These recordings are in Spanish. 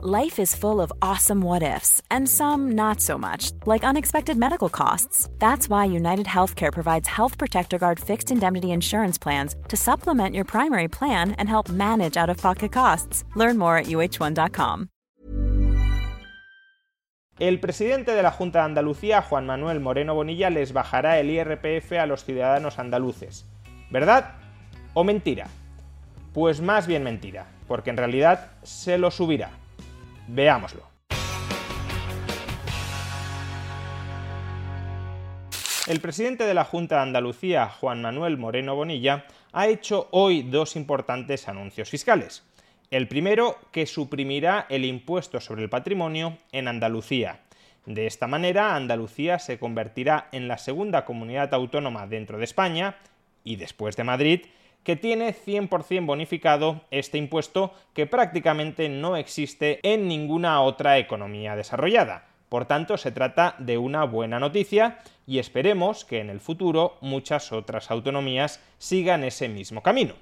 Life is full of awesome what ifs, and some not so much, like unexpected medical costs. That's why United Healthcare provides Health Protector Guard fixed indemnity insurance plans to supplement your primary plan and help manage out of pocket costs. Learn more at uh1.com. El presidente de la Junta de Andalucía, Juan Manuel Moreno Bonilla, les bajará el IRPF a los ciudadanos andaluces. ¿Verdad o mentira? Pues más bien mentira, porque en realidad se lo subirá. Veámoslo. El presidente de la Junta de Andalucía, Juan Manuel Moreno Bonilla, ha hecho hoy dos importantes anuncios fiscales. El primero, que suprimirá el impuesto sobre el patrimonio en Andalucía. De esta manera, Andalucía se convertirá en la segunda comunidad autónoma dentro de España, y después de Madrid, que tiene 100% bonificado este impuesto que prácticamente no existe en ninguna otra economía desarrollada. Por tanto, se trata de una buena noticia y esperemos que en el futuro muchas otras autonomías sigan ese mismo camino.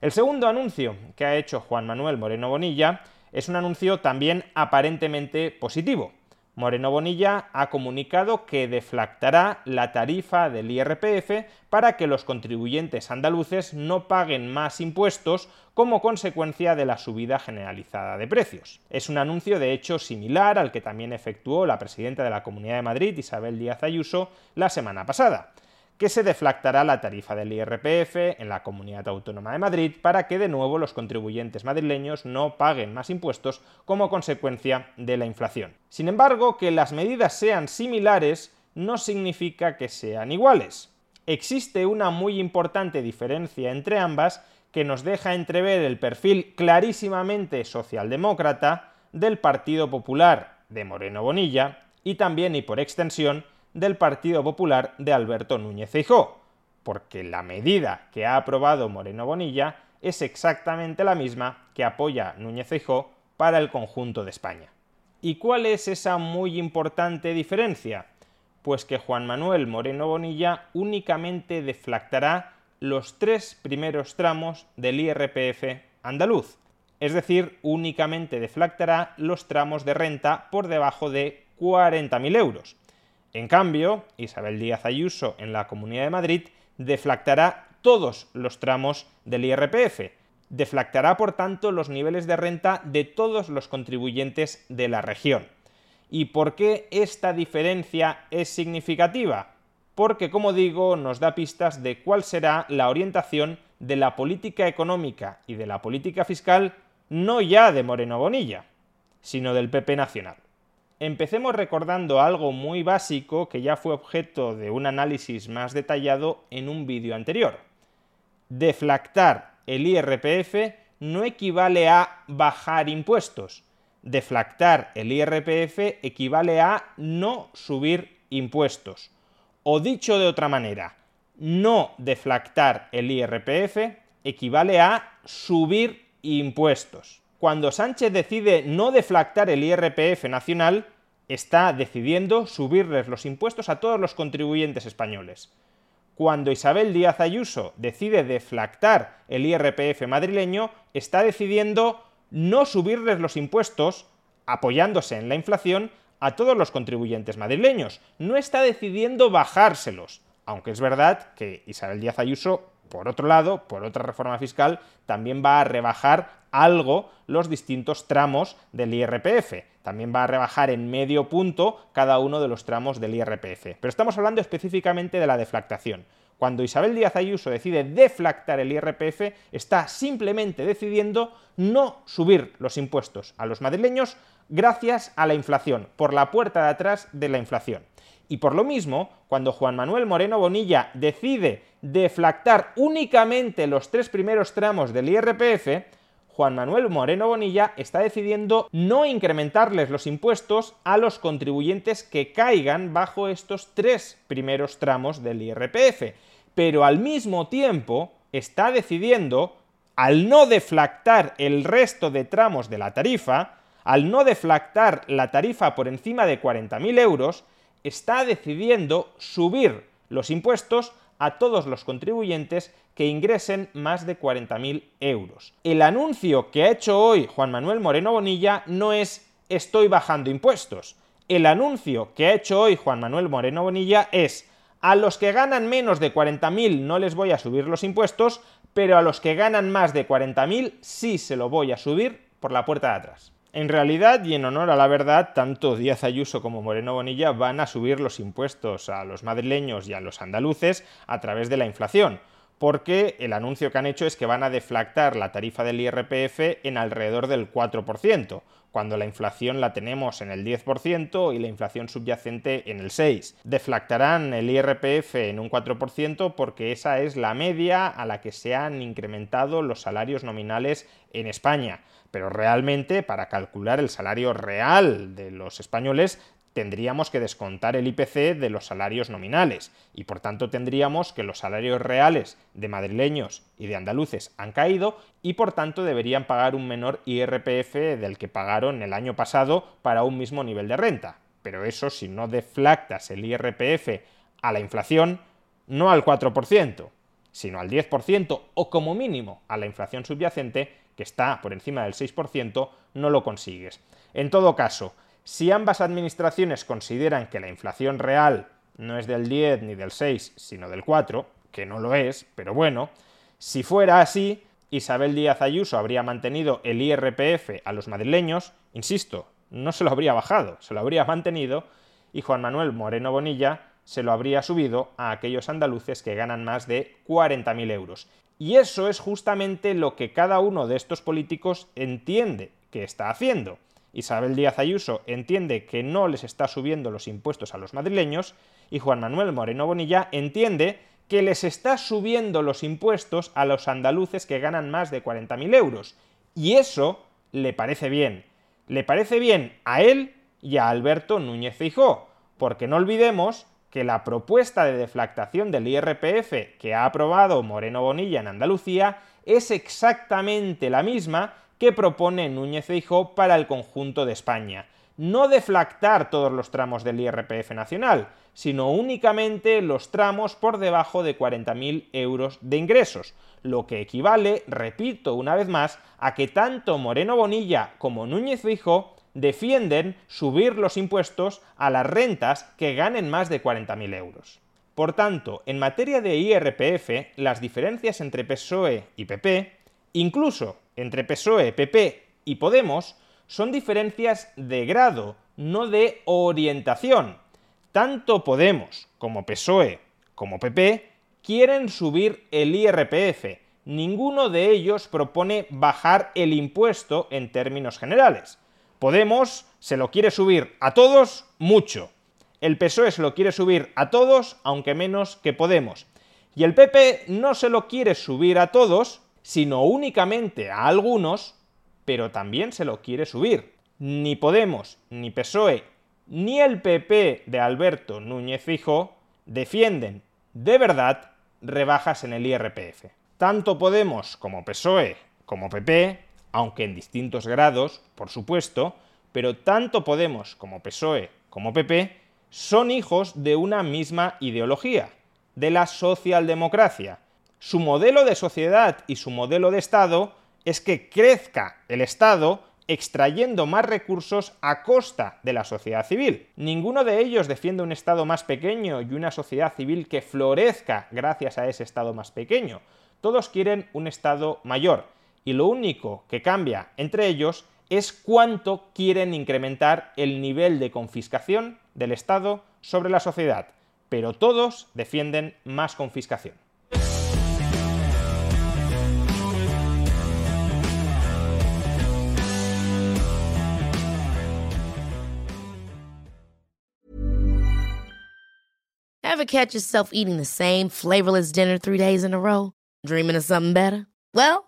El segundo anuncio que ha hecho Juan Manuel Moreno Bonilla es un anuncio también aparentemente positivo. Moreno Bonilla ha comunicado que deflactará la tarifa del IRPF para que los contribuyentes andaluces no paguen más impuestos como consecuencia de la subida generalizada de precios. Es un anuncio de hecho similar al que también efectuó la presidenta de la Comunidad de Madrid, Isabel Díaz Ayuso, la semana pasada que se deflactará la tarifa del IRPF en la Comunidad Autónoma de Madrid para que de nuevo los contribuyentes madrileños no paguen más impuestos como consecuencia de la inflación. Sin embargo, que las medidas sean similares no significa que sean iguales. Existe una muy importante diferencia entre ambas que nos deja entrever el perfil clarísimamente socialdemócrata del Partido Popular de Moreno Bonilla y también y por extensión del Partido Popular de Alberto Núñez Feijóo, porque la medida que ha aprobado Moreno Bonilla es exactamente la misma que apoya Núñez Feijóo para el conjunto de España. ¿Y cuál es esa muy importante diferencia? Pues que Juan Manuel Moreno Bonilla únicamente deflactará los tres primeros tramos del IRPF andaluz, es decir, únicamente deflactará los tramos de renta por debajo de 40.000 euros, en cambio, Isabel Díaz Ayuso en la Comunidad de Madrid deflactará todos los tramos del IRPF. Deflactará, por tanto, los niveles de renta de todos los contribuyentes de la región. ¿Y por qué esta diferencia es significativa? Porque, como digo, nos da pistas de cuál será la orientación de la política económica y de la política fiscal no ya de Moreno Bonilla, sino del PP Nacional. Empecemos recordando algo muy básico que ya fue objeto de un análisis más detallado en un vídeo anterior. Deflactar el IRPF no equivale a bajar impuestos. Deflactar el IRPF equivale a no subir impuestos. O dicho de otra manera, no deflactar el IRPF equivale a subir impuestos. Cuando Sánchez decide no deflactar el IRPF nacional, está decidiendo subirles los impuestos a todos los contribuyentes españoles. Cuando Isabel Díaz Ayuso decide deflactar el IRPF madrileño, está decidiendo no subirles los impuestos, apoyándose en la inflación, a todos los contribuyentes madrileños. No está decidiendo bajárselos, aunque es verdad que Isabel Díaz Ayuso por otro lado, por otra reforma fiscal, también va a rebajar algo los distintos tramos del IRPF. También va a rebajar en medio punto cada uno de los tramos del IRPF. Pero estamos hablando específicamente de la deflactación. Cuando Isabel Díaz Ayuso decide deflactar el IRPF, está simplemente decidiendo no subir los impuestos a los madrileños gracias a la inflación, por la puerta de atrás de la inflación. Y por lo mismo, cuando Juan Manuel Moreno Bonilla decide deflactar únicamente los tres primeros tramos del IRPF, Juan Manuel Moreno Bonilla está decidiendo no incrementarles los impuestos a los contribuyentes que caigan bajo estos tres primeros tramos del IRPF, pero al mismo tiempo está decidiendo, al no deflactar el resto de tramos de la tarifa, al no deflactar la tarifa por encima de 40.000 euros, está decidiendo subir los impuestos a todos los contribuyentes que ingresen más de 40.000 euros. El anuncio que ha hecho hoy Juan Manuel Moreno Bonilla no es estoy bajando impuestos. El anuncio que ha hecho hoy Juan Manuel Moreno Bonilla es a los que ganan menos de 40.000 no les voy a subir los impuestos, pero a los que ganan más de 40.000 sí se lo voy a subir por la puerta de atrás. En realidad, y en honor a la verdad, tanto Díaz Ayuso como Moreno Bonilla van a subir los impuestos a los madrileños y a los andaluces a través de la inflación, porque el anuncio que han hecho es que van a deflactar la tarifa del IRPF en alrededor del 4%, cuando la inflación la tenemos en el 10% y la inflación subyacente en el 6%. Deflactarán el IRPF en un 4% porque esa es la media a la que se han incrementado los salarios nominales en España. Pero realmente, para calcular el salario real de los españoles, tendríamos que descontar el IPC de los salarios nominales y por tanto tendríamos que los salarios reales de madrileños y de andaluces han caído y por tanto deberían pagar un menor IRPF del que pagaron el año pasado para un mismo nivel de renta. Pero eso si no deflactas el IRPF a la inflación, no al 4%, sino al 10% o como mínimo a la inflación subyacente, que está por encima del 6%, no lo consigues. En todo caso, si ambas administraciones consideran que la inflación real no es del 10 ni del 6, sino del 4, que no lo es, pero bueno, si fuera así, Isabel Díaz Ayuso habría mantenido el IRPF a los madrileños, insisto, no se lo habría bajado, se lo habría mantenido, y Juan Manuel Moreno Bonilla se lo habría subido a aquellos andaluces que ganan más de 40.000 euros. Y eso es justamente lo que cada uno de estos políticos entiende que está haciendo. Isabel Díaz Ayuso entiende que no les está subiendo los impuestos a los madrileños y Juan Manuel Moreno Bonilla entiende que les está subiendo los impuestos a los andaluces que ganan más de 40.000 euros. Y eso le parece bien. Le parece bien a él y a Alberto Núñez Feijóo, porque no olvidemos que la propuesta de deflactación del IRPF que ha aprobado Moreno Bonilla en Andalucía es exactamente la misma que propone Núñez Feijóo para el conjunto de España. No deflactar todos los tramos del IRPF nacional, sino únicamente los tramos por debajo de 40.000 euros de ingresos, lo que equivale, repito una vez más, a que tanto Moreno Bonilla como Núñez Feijóo defienden subir los impuestos a las rentas que ganen más de 40.000 euros. Por tanto, en materia de IRPF, las diferencias entre PSOE y PP, incluso entre PSOE, PP y Podemos son diferencias de grado, no de orientación. Tanto Podemos como PSOE como PP quieren subir el IRPF. Ninguno de ellos propone bajar el impuesto en términos generales. Podemos se lo quiere subir a todos mucho. El PSOE se lo quiere subir a todos, aunque menos que Podemos. Y el PP no se lo quiere subir a todos, sino únicamente a algunos, pero también se lo quiere subir. Ni Podemos, ni PSOE, ni el PP de Alberto Núñez Fijo defienden de verdad rebajas en el IRPF. Tanto Podemos como PSOE como PP, aunque en distintos grados, por supuesto, pero tanto Podemos como PSOE como PP son hijos de una misma ideología, de la socialdemocracia, su modelo de sociedad y su modelo de Estado es que crezca el Estado extrayendo más recursos a costa de la sociedad civil. Ninguno de ellos defiende un Estado más pequeño y una sociedad civil que florezca gracias a ese Estado más pequeño. Todos quieren un Estado mayor y lo único que cambia entre ellos es cuánto quieren incrementar el nivel de confiscación del Estado sobre la sociedad. Pero todos defienden más confiscación. Ever catch yourself eating the same flavorless dinner three days in a row? Dreaming of something better? Well,